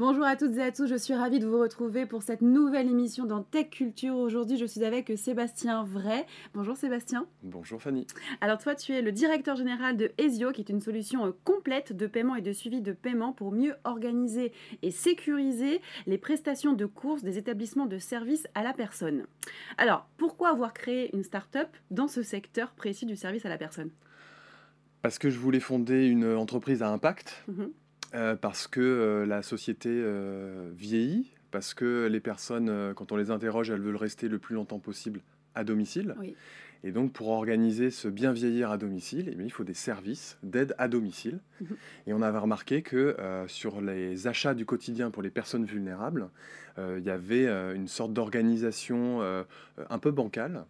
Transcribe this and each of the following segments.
Bonjour à toutes et à tous, je suis ravie de vous retrouver pour cette nouvelle émission dans Tech Culture. Aujourd'hui, je suis avec Sébastien Vrai. Bonjour Sébastien. Bonjour Fanny. Alors toi, tu es le directeur général de Ezio, qui est une solution euh, complète de paiement et de suivi de paiement pour mieux organiser et sécuriser les prestations de courses des établissements de services à la personne. Alors, pourquoi avoir créé une start-up dans ce secteur précis du service à la personne? Parce que je voulais fonder une entreprise à impact. Mhm. Euh, parce que euh, la société euh, vieillit, parce que les personnes, quand on les interroge, elles veulent rester le plus longtemps possible à domicile. Oui. Et donc, pour organiser ce bien vieillir à domicile, eh bien, il faut des services d'aide à domicile. Mhm. Et on avait remarqué que sur les achats du quotidien pour les personnes vulnérables, il y avait une sorte d'organisation un peu bancale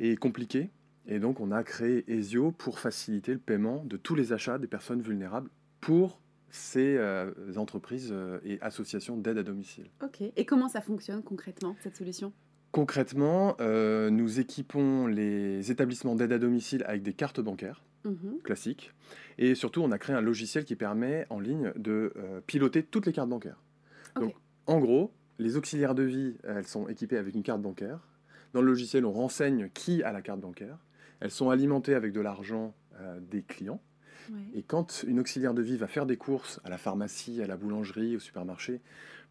et compliquée. Et donc, on a créé Ezio pour faciliter le paiement de tous les achats des personnes vulnérables pour ces euh, entreprises euh, et associations d'aide à domicile. Ok. Et comment ça fonctionne concrètement, cette solution? Concrètement, euh, nous équipons les établissements d'aide à domicile avec des cartes bancaires Mhm. classiques. Et surtout, on a créé un logiciel qui permet en ligne de euh, piloter toutes les cartes bancaires. Donc, en gros, les auxiliaires de vie, elles sont équipées avec une carte bancaire. Dans le logiciel, on renseigne qui a la carte bancaire. Elles sont alimentées avec de l'argent euh, des clients. Ouais. Et quand une auxiliaire de vie va faire des courses à la pharmacie, à la boulangerie, au supermarché,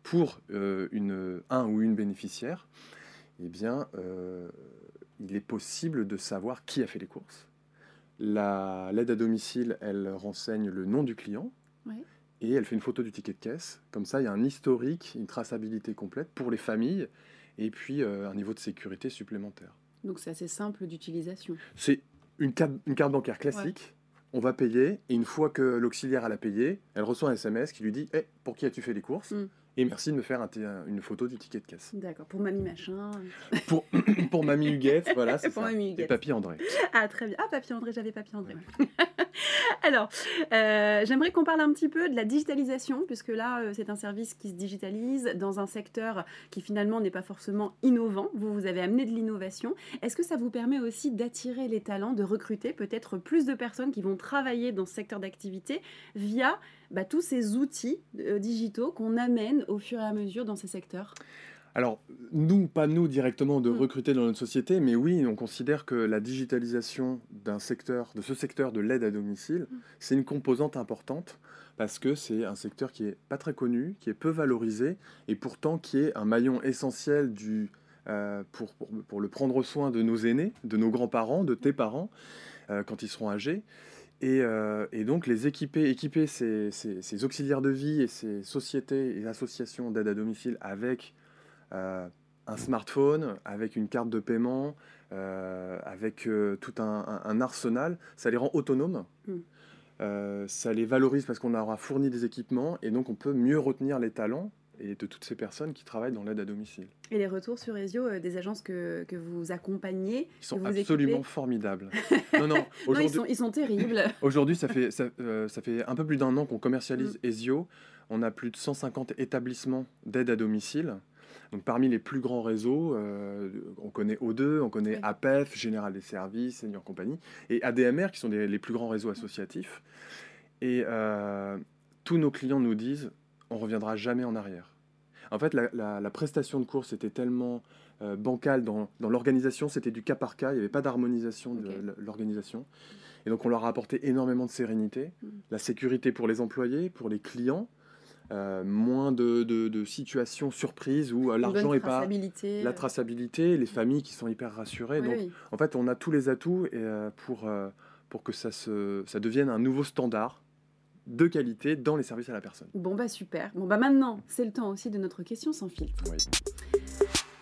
pour euh, une, un ou une bénéficiaire, eh bien, euh, il est possible de savoir qui a fait les courses. La- L'aide à domicile, elle renseigne le nom du client Ouais. et elle fait une photo du ticket de caisse. Comme ça, il y a un historique, une traçabilité complète pour les familles et puis euh, un niveau de sécurité supplémentaire. Donc c'est assez simple d'utilisation. C'est une carte bancaire classique. On va payer. Et une fois que l'auxiliaire a payé, elle reçoit un SMS qui lui dit Eh, Pour qui as-tu fait les courses Mm. Et merci de me faire un une photo du ticket de caisse. D'accord. Pour mamie machin. Pour, pour Mamie Huguette, voilà, c'est Pour ça. Mamie Et Huguette. Papy André. Ah, très bien. Ah, Papy André, j'avais Papy André. Alors, euh, j'aimerais qu'on parle un petit peu de la digitalisation, puisque là, euh, c'est un service qui se digitalise dans un secteur qui finalement n'est pas forcément innovant. Vous, vous avez amené de l'innovation. Est-ce que ça vous permet aussi d'attirer les talents, de recruter peut-être plus de personnes qui vont travailler dans ce secteur d'activité via bah, tous ces outils euh, digitaux qu'on amène au fur et à mesure dans ces secteurs Alors, nous, pas nous directement de Mm. recruter dans notre société, mais oui, on considère que la digitalisation d'un secteur, de ce secteur de l'aide à domicile, Mm. c'est une composante importante parce que c'est un secteur qui est pas très connu, qui est peu valorisé et pourtant qui est un maillon essentiel du, euh, pour, pour, pour le prendre soin de nos aînés, de nos grands-parents, de tes parents, euh, quand ils seront âgés. Et, euh, et donc les équiper, équiper ces, ces- ces auxiliaires de vie et ces sociétés et associations d'aide à domicile avec euh, un smartphone, avec une carte de paiement, euh, avec tout un, un- un arsenal, ça les rend autonomes. Mm. Ça les valorise parce qu'on aura fourni des équipements et donc on peut mieux retenir les talents et de toutes ces personnes qui travaillent dans l'aide à domicile. Et les retours sur Ezio euh, des agences que, que vous accompagnez Ils sont vous absolument équipez formidables. non, non, Non, ils sont, ils sont terribles. Aujourd'hui, ça fait, ça, euh, ça fait un peu plus d'un an qu'on commercialise Mm. Ezio. On a plus de 150 établissements d'aide à domicile. Donc, parmi les plus grands réseaux, euh, on connaît O2, on connaît. APEF, Général des Services, Senior Compagnie, et ADMR, qui sont des- les plus grands réseaux associatifs. Et tous nos clients nous disent on reviendra jamais en arrière. En fait, la, la- la prestation de course était tellement euh, bancale dans, dans l'organisation, c'était du cas par cas, il n'y avait pas d'harmonisation de l'organisation. Et donc, on leur a apporté énormément de sérénité, Mm. la sécurité pour les employés, pour les clients, euh, moins de, de- de situations surprises où euh, l'argent bonne est pas. traçabilité. La traçabilité, les familles qui sont hyper rassurées. Oui, donc, oui. en fait, on a tous les atouts et, euh, pour, euh, pour que ça, se, ça devienne un nouveau standard de qualité dans les services à la personne. Bon bah super. Bon bah maintenant, c'est le temps aussi de notre question sans filtre. Oui.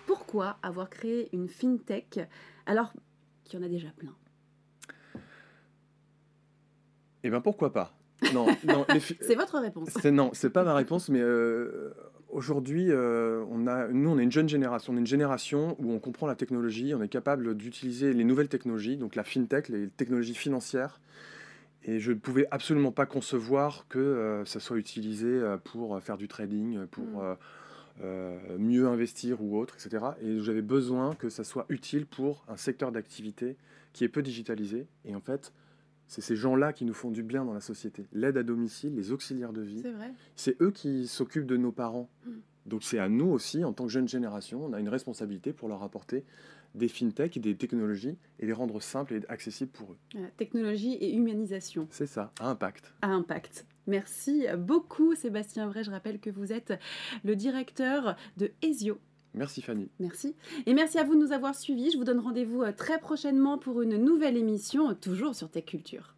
Pourquoi avoir créé une fintech alors qu'il y en a déjà plein? Eh bien, pourquoi pas? Non, C'est votre réponse. C'est non, c'est pas ma réponse, mais euh, aujourd'hui, euh, on a, nous, on est une jeune génération. On est une génération où on comprend la technologie, on est capable d'utiliser les nouvelles technologies, donc la fintech, les technologies financières. Et je ne pouvais absolument pas concevoir que euh, ça soit utilisé euh, pour faire du trading, pour Mm. euh, euh, mieux investir ou autre, etc. Et j'avais besoin que ça soit utile pour un secteur d'activité qui est peu digitalisé. Et en fait, C'est ces gens-là qui nous font du bien dans la société. L'aide à domicile, les auxiliaires de vie, C'est vrai. c'est eux qui s'occupent de nos parents. Mm. Donc c'est à nous aussi, en tant que jeune génération, on a une responsabilité pour leur apporter des fintechs et des technologies et les rendre simples et accessibles pour eux. Voilà, Technologie et humanisation C'est ça, à impact. à impact. Merci beaucoup Sébastien Vrai. Je rappelle que vous êtes le directeur de Ezio. Merci Fanny. Merci. Et merci à vous de nous avoir suivis. Je vous donne rendez-vous euh, très prochainement pour une nouvelle émission, euh, toujours sur Tech Culture.